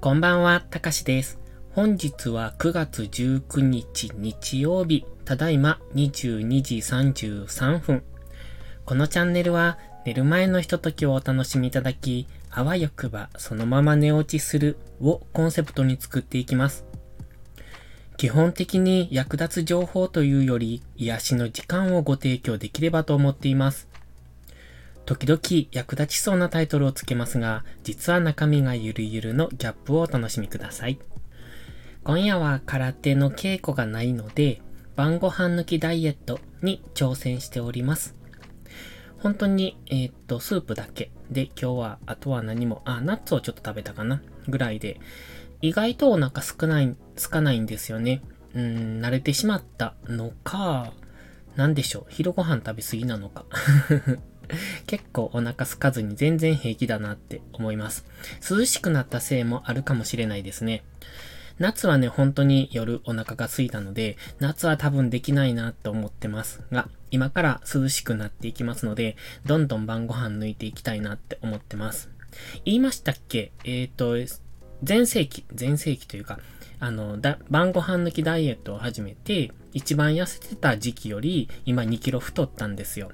こんばんは、たかしです。本日は9月19日日曜日、ただいま22時33分。このチャンネルは寝る前のひとときをお楽しみいただき、あわよくばそのまま寝落ちするをコンセプトに作っていきます。基本的に役立つ情報というより癒しの時間をご提供できればと思っています。時々役立ちそうなタイトルをつけますが、実は中身がゆるゆるのギャップをお楽しみください。今夜は空手の稽古がないので、晩ご飯抜きダイエットに挑戦しております。本当に、えー、っと、スープだけで今日は、あとは何も、あ、ナッツをちょっと食べたかなぐらいで、意外とお腹少ない、つかないんですよね。うん、慣れてしまったのか、なんでしょう、昼ご飯食べ過ぎなのか。結構お腹空かずに全然平気だなって思います。涼しくなったせいもあるかもしれないですね。夏はね、本当に夜お腹が空いたので、夏は多分できないなと思ってますが、今から涼しくなっていきますので、どんどん晩ご飯抜いていきたいなって思ってます。言いましたっけ？えっ、ー、と、前世紀、前世紀というか、あの、だ、晩ご飯抜きダイエットを始めて、一番痩せてた時期より、今2キロ太ったんですよ。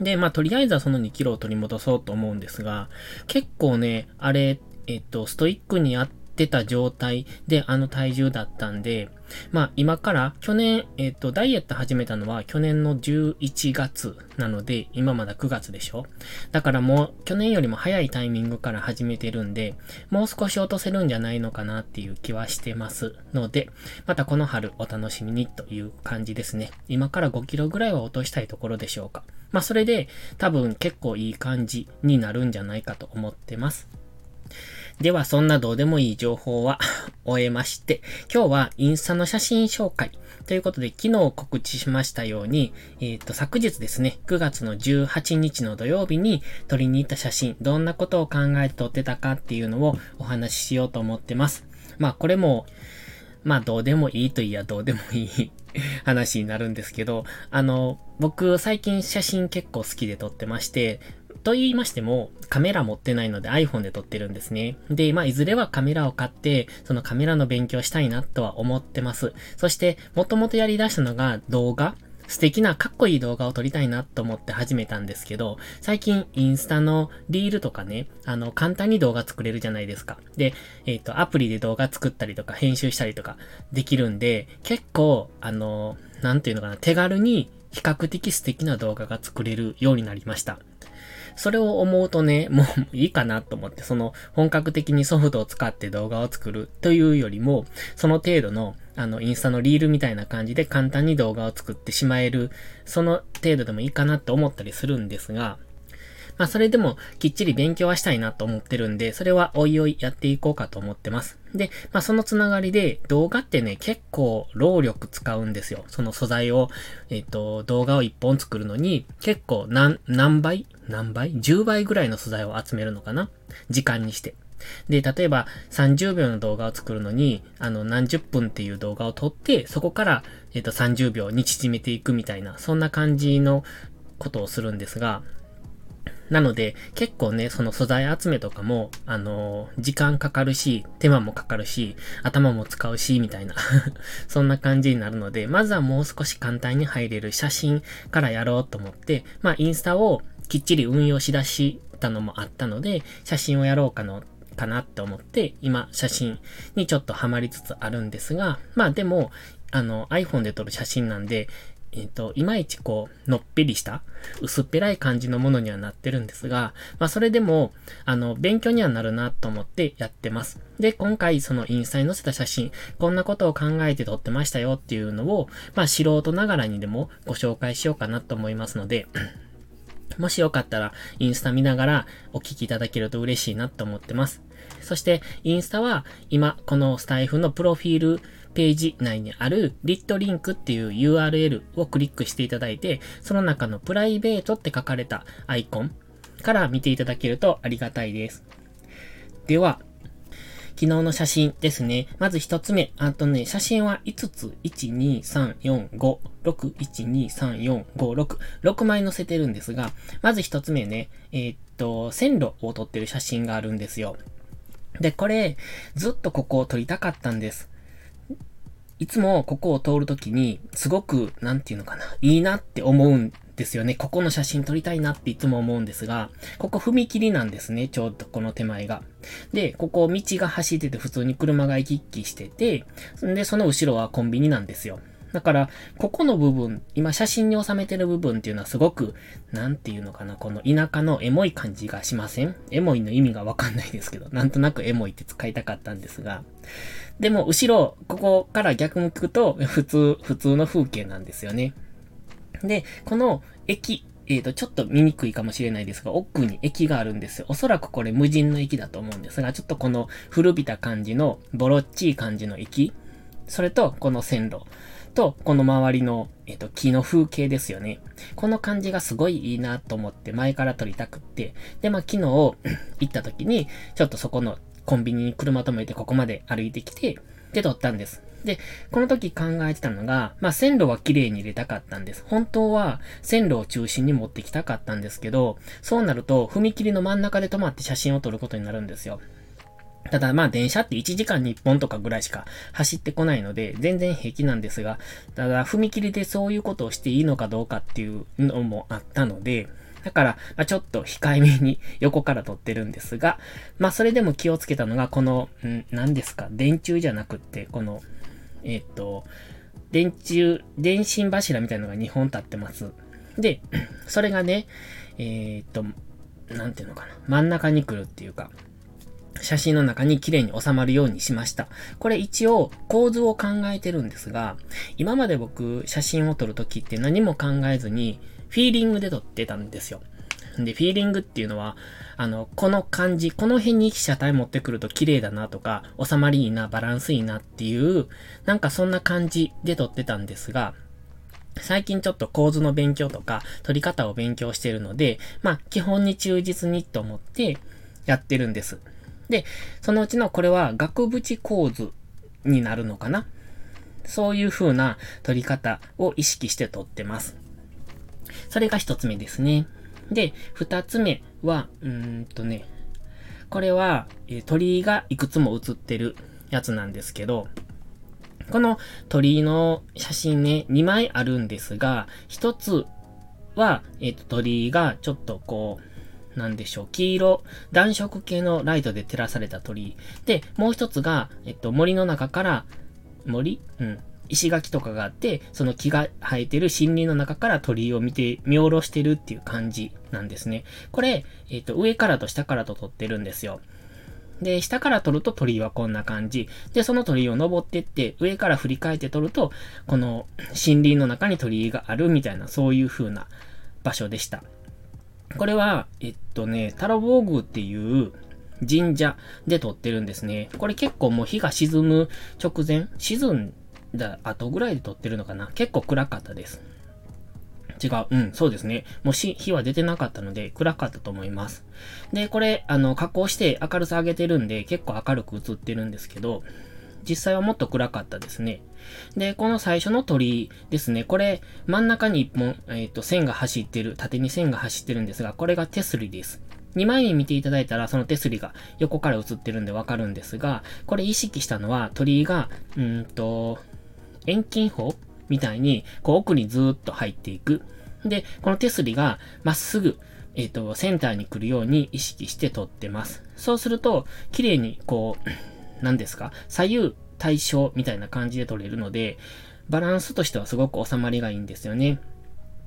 で、まあ、とりあえずはその2キロを取り戻そうと思うんですが、結構ね、あれ、えっと、ストイックにあってた状態であの体重だったんで、まあ今から去年、えっ、と、ダイエット始めたのは去年の11月なので、今まだ9月でしょ？だからもう去年よりも早いタイミングから始めてるんで、もう少し落とせるんじゃないのかなっていう気はしてますので、またこの春お楽しみにという感じですね。今から5キロぐらいは落としたいところでしょうか。まあそれで多分結構いい感じになるんじゃないかと思ってます。では、そんなどうでもいい情報は 終えまして、今日はインスタの写真紹介ということで、昨日告知しましたように、えっ、ー、と、昨日ですね、9月の18日の土曜日に撮りに行った写真、どんなことを考えて撮ってたかっていうのをお話ししようと思ってます。まあ、これも、まあ、どうでもいいといやどうでもいい 話になるんですけど、あの、僕最近写真結構好きで撮ってまして、と言いましても、カメラ持ってないので iPhone で撮ってるんですね。で、まあ、いずれはカメラを買って、そのカメラの勉強したいなとは思ってます。そして、もともとやり出したのが動画素敵なかっこいい動画を撮りたいなと思って始めたんですけど、最近インスタのリールとかね、あの、簡単に動画作れるじゃないですか。で、えっ、ー、と、アプリで動画作ったりとか編集したりとかできるんで、結構、あの、なんていうのかな、手軽に比較的素敵な動画が作れるようになりました。それを思うとね、もういいかなと思って、その本格的にソフトを使って動画を作るというよりも、その程度のあの、インスタのリールみたいな感じで簡単に動画を作ってしまえる、その程度でもいいかなって思ったりするんですが、まあそれでもきっちり勉強はしたいなと思ってるんで、それはおいおいやっていこうかと思ってます。で、まあそのつながりで動画ってね、結構労力使うんですよ。その素材を、えっ、ー、と、動画を1本作るのに結構何、何倍？何倍 ?10 倍ぐらいの素材を集めるのかな？時間にして。で、例えば30秒の動画を作るのに、あの、何十分っていう動画を撮って、そこから、えっ、と、30秒に縮めていくみたいな、そんな感じのことをするんですが、なので、結構ね、その素材集めとかも、あのー、時間かかるし、手間もかかるし、頭も使うし、みたいな。そんな感じになるので、まずはもう少し簡単に入れる写真からやろうと思って、まあ、インスタをきっちり運用しだしたのもあったので、写真をやろうかの、かなって思って、今、写真にちょっとハマりつつあるんですが、まあでも、あの、iPhone で撮る写真なんで、えっ、ー、と、いまいちこう、のっぺりした、薄っぺらい感じのものにはなってるんですが、まあそれでも、あの、勉強にはなるなと思ってやってます。で、今回そのインスタに載せた写真、こんなことを考えて撮ってましたよっていうのを、まあ素人ながらにでもご紹介しようかなと思いますので、もしよかったら、インスタ見ながらお聞きいただけると嬉しいなと思ってます。そして、インスタは、今、このスタイフのプロフィールページ内にあるリットリンクっていう URL をクリックしていただいて、その中のプライベートって書かれたアイコンから見ていただけるとありがたいです。では、昨日の写真ですね。まず一つ目。あとね、写真は5つ。1、2、3、4、5、6、1、2、3、4、5、6。6枚載せてるんですが、まず一つ目ね。えー、っと、線路を撮ってる写真があるんですよ。で、これ、ずっとここを撮りたかったんです。いつもここを通るときに、すごく、なんていうのかな、いいなって思うんですよね。ここの写真撮りたいなっていつも思うんですが、ここ踏切なんですね、ちょうどこの手前が。で、ここ道が走ってて普通に車が行き来してて、んで、その後ろはコンビニなんですよ。だから、ここの部分、今写真に収めてる部分っていうのはすごく、なんていうのかな、この田舎のエモい感じがしません？エモいの意味がわかんないですけど、なんとなくエモいって使いたかったんですが。でも、後ろ、ここから逆向くと、普通、普通の風景なんですよね。で、この駅、えっ、ー、と、ちょっと見にくいかもしれないですが、奥に駅があるんですよ。おそらくこれ無人の駅だと思うんですが、ちょっとこの古びた感じの、ボロっちい感じの駅、それと、この線路。と、この周りの、えっ、と、木の風景ですよね。この感じがすごいいいなと思って前から撮りたくって。で、まあ、昨日 行った時に、ちょっとそこのコンビニに車止めてここまで歩いてきて、で、撮ったんです。で、この時考えてたのが、まあ、線路は綺麗に入れたかったんです。本当は線路を中心に持ってきたかったんですけど、そうなると踏切の真ん中で止まって写真を撮ることになるんですよ。ただまあ電車って1時間に1本とかぐらいしか走ってこないので全然平気なんですが、ただ踏切でそういうことをしていいのかどうかっていうのもあったので、だから、まあ、ちょっと控えめに横から撮ってるんですが、まあそれでも気をつけたのが、この、ん何ですか、電柱じゃなくって、この、えっ、と、電柱、電信柱みたいのが2本立ってます。で、それがね、えっ、と、なんていうのかな、真ん中に来るっていうか、写真の中に綺麗に収まるようにしました。これ一応構図を考えてるんですが、今まで僕写真を撮るときって何も考えずにフィーリングで撮ってたんですよ。で、フィーリングっていうのは、あの、この感じ、この辺に被写体持ってくると綺麗だなとか、収まりいいな、バランスいいなっていう、なんかそんな感じで撮ってたんですが、最近ちょっと構図の勉強とか、撮り方を勉強してるので、まあ、基本に忠実にと思ってやってるんです。で、そのうちのこれは額縁構図になるのかな？そういう風な取り方を意識して撮ってます。それが一つ目ですね。で、二つ目は、うーんとね、これは、え鳥居がいくつも写ってるやつなんですけど、この鳥居の写真ね、2枚あるんですが、一つは、えっ、と、鳥居がちょっとこう、なんでしょう、黄色、暖色系のライトで照らされた鳥居。で、もう一つが、えっと、森の中から、森？うん。石垣とかがあって、その木が生えてる森林の中から鳥居を見て、見下ろしてるっていう感じなんですね。これ、えっ、と、上からと下からと撮ってるんですよ。で、下から撮ると鳥居はこんな感じ。で、その鳥居を登ってって、上から振り返って撮ると、この森林の中に鳥居があるみたいな、そういう風な場所でした。これは、えっとね、タロボーグっていう神社で撮ってるんですね。これ結構もう日が沈む直前、沈んだ後ぐらいで撮ってるのかな。結構暗かったです。違う。うん、そうですね。もし火は出てなかったので暗かったと思います。で、これ、あの、加工して明るさ上げてるんで結構明るく映ってるんですけど、実際はもっと暗かったですね。で、この最初の鳥ですね。これ、真ん中に一本、えっ、ー、と、線が走ってる、縦に線が走ってるんですが、これが手すりです。2枚目見ていただいたら、その手すりが横から映ってるんでわかるんですが、これ意識したのは、鳥居が、うんと、遠近法みたいに、こう奥にずーっと入っていく。で、この手すりがまっすぐ、えっ、ー、と、センターに来るように意識して撮ってます。そうすると、綺麗にこう、何ですか左右対称みたいな感じで取れるので、バランスとしてはすごく収まりがいいんですよね。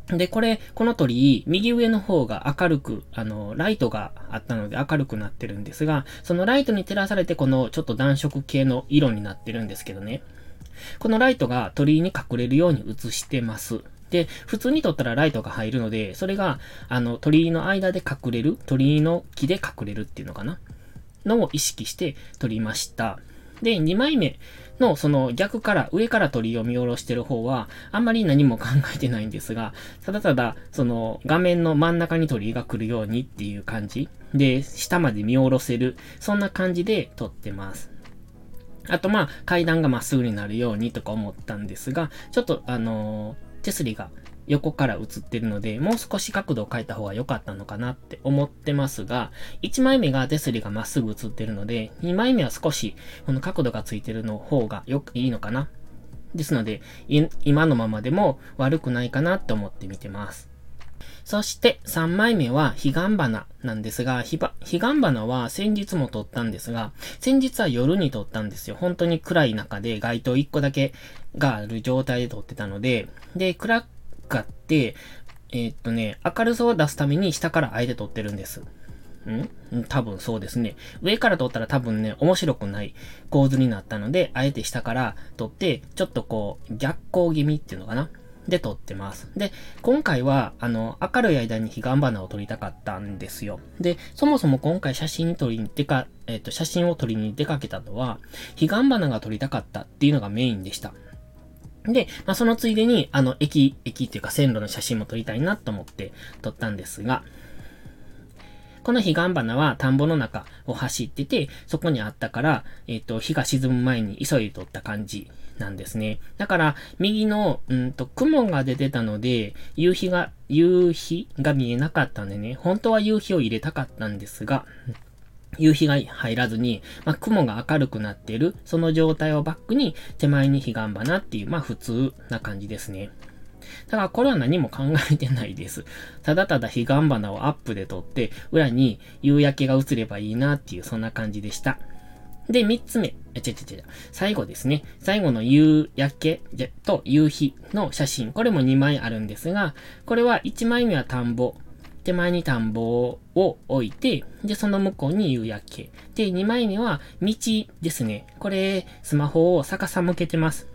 で、これ、この鳥居、右上の方が明るく、あの、ライトがあったので明るくなってるんですが、そのライトに照らされてこのちょっと暖色系の色になってるんですけどね。このライトが鳥居に隠れるように映してます。で、普通に撮ったらライトが入るので、それが、あの、鳥居の間で隠れる、鳥居の木で隠れるっていうのかな？のを意識して撮りました。で、2枚目のその逆から上から鳥を見下ろしてる方はあんまり何も考えてないんですが、ただただその画面の真ん中に鳥が来るようにっていう感じで、下まで見下ろせる、そんな感じで撮ってます。あとまあ階段がまっすぐになるようにとか思ったんですが、ちょっとあのー、手すりが横から映ってるので、もう少し角度を変えた方が良かったのかなって思ってますが、1枚目が手すりがまっすぐ映ってるので、2枚目は少しこの角度がついてるの方がよくいいのかな。ですので、今のままでも悪くないかなって思って見てます。そして3枚目は彼岸花なんですが、彼岸花は先日も撮ったんですが、先日は夜に撮ったんですよ。本当に暗い中で街灯1個だけがある状態で撮ってたので、で、暗かって、えー、っとね、明るさを出すために下からあえて撮ってるんです。ん？多分そうですね。上から撮ったら多分ね、面白くない構図になったので、あえて下から撮って、ちょっとこう、逆光気味っていうのかな？で撮ってます。で、今回は、あの、明るい間に彼岸花を撮りたかったんですよ。で、そもそも今回写真撮りに出か、えっ、ー、と、写真を撮りに出かけたのは、彼岸花が撮りたかったっていうのがメインでした。で、まあ、そのついでに、あの、駅、駅っていうか線路の写真も撮りたいなと思って撮ったんですが、この彼岸花は田んぼの中を走ってて、そこにあったから、えっ、ー、と、日が沈む前に急いで撮った感じなんですね。だから、右の、うんと、雲が出てたので、夕日が、夕日が見えなかったんでね、本当は夕日を入れたかったんですが、夕日が入らずに、まあ、雲が明るくなっている、その状態をバックに、手前に彼岸花っていう、まあ、普通な感じですね。だからこれは何も考えてないです。ただただ彼岸花をアップで撮って、裏に夕焼けが映ればいいなっていう、そんな感じでした。で、三つ目。え、ちゃちゃちゃ最後ですね。最後の夕焼けと夕日の写真。これも2枚あるんですが、これは1枚目は田んぼ。手前に田んぼを置いて、で、その向こうに夕焼け。で、2枚目は道ですね。これ、スマホを逆さ向けてます。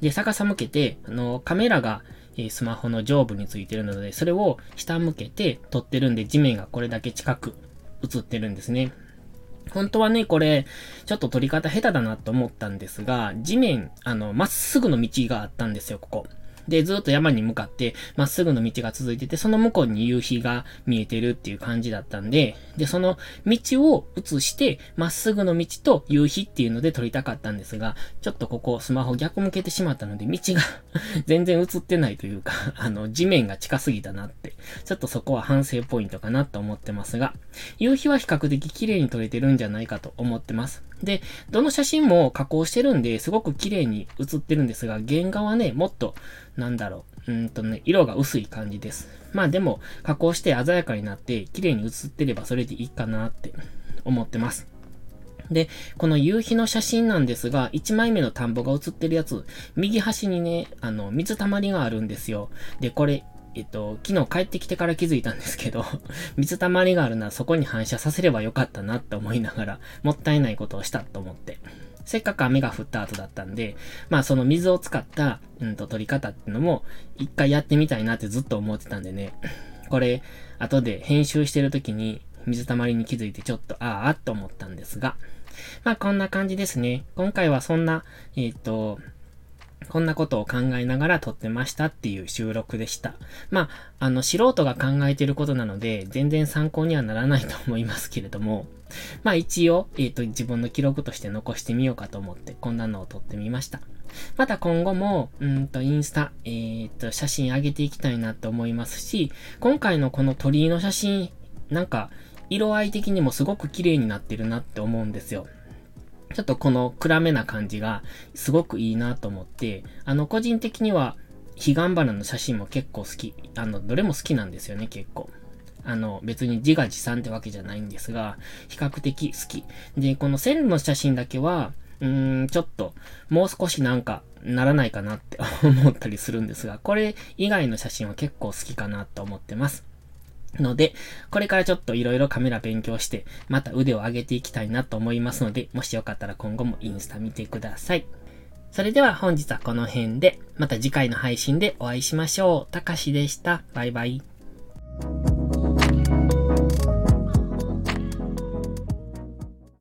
で、逆さ向けて、あの、カメラが、え、スマホの上部についてるので、それを下向けて撮ってるんで、地面がこれだけ近く映ってるんですね。本当はね、これ、ちょっと撮り方下手だなと思ったんですが、地面、あの、まっすぐの道があったんですよ、ここ。で、ずっと山に向かって、まっすぐの道が続いてて、その向こうに夕日が見えてるっていう感じだったんで、で、その道を映して、まっすぐの道と夕日っていうので撮りたかったんですが、ちょっとここスマホ逆向けてしまったので、道が 全然映ってないというか、あの、地面が近すぎたなって、ちょっとそこは反省ポイントかなと思ってますが、夕日は比較的綺麗に撮れてるんじゃないかと思ってます。で、どの写真も加工してるんで、すごく綺麗に写ってるんですが、原画はね、もっと、なんだろう、うんとね、色が薄い感じです。まあでも、加工して鮮やかになって、綺麗に写ってればそれでいいかなって思ってます。で、この夕日の写真なんですが、1枚目の田んぼが写ってるやつ、右端にね、あの、水たまりがあるんですよ。で、これ、えっと、昨日帰ってきてから気づいたんですけど、水たまりがあるならそこに反射させればよかったなって思いながら、もったいないことをしたと思って。せっかく雨が降った後だったんで、まあその水を使った、うんと、取り方っていうのも、一回やってみたいなってずっと思ってたんでね。これ、後で編集してる時に、水たまりに気づいてちょっと、ああ、と思ったんですが。まあこんな感じですね。今回はそんな、えっ、ー、と、こんなことを考えながら撮ってましたっていう収録でした。まあ、あの、素人が考えてることなので、全然参考にはならないと思いますけれども、まあ一応、えっ、ー、と、自分の記録として残してみようかと思って、こんなのを撮ってみました。また今後も、うんと、インスタ、えっ、ー、と、写真上げていきたいなと思いますし、今回のこの鳥居の写真、なんか、色合い的にもすごく綺麗になってるなって思うんですよ。ちょっとこの暗めな感じがすごくいいなと思って、あの、個人的には、彼岸花の写真も結構好き。あの、どれも好きなんですよね、結構。あの、別に自画自賛ってわけじゃないんですが、比較的好き。で、この線の写真だけは、うーん、ちょっと、もう少しなんか、ならないかなって思ったりするんですが、これ以外の写真は結構好きかなと思ってます。ので、これからちょっといろいろカメラ勉強して、また腕を上げていきたいなと思いますので、もしよかったら今後もインスタ見てください。それでは本日はこの辺で、また次回の配信でお会いしましょう。たかしでした。バイバイ。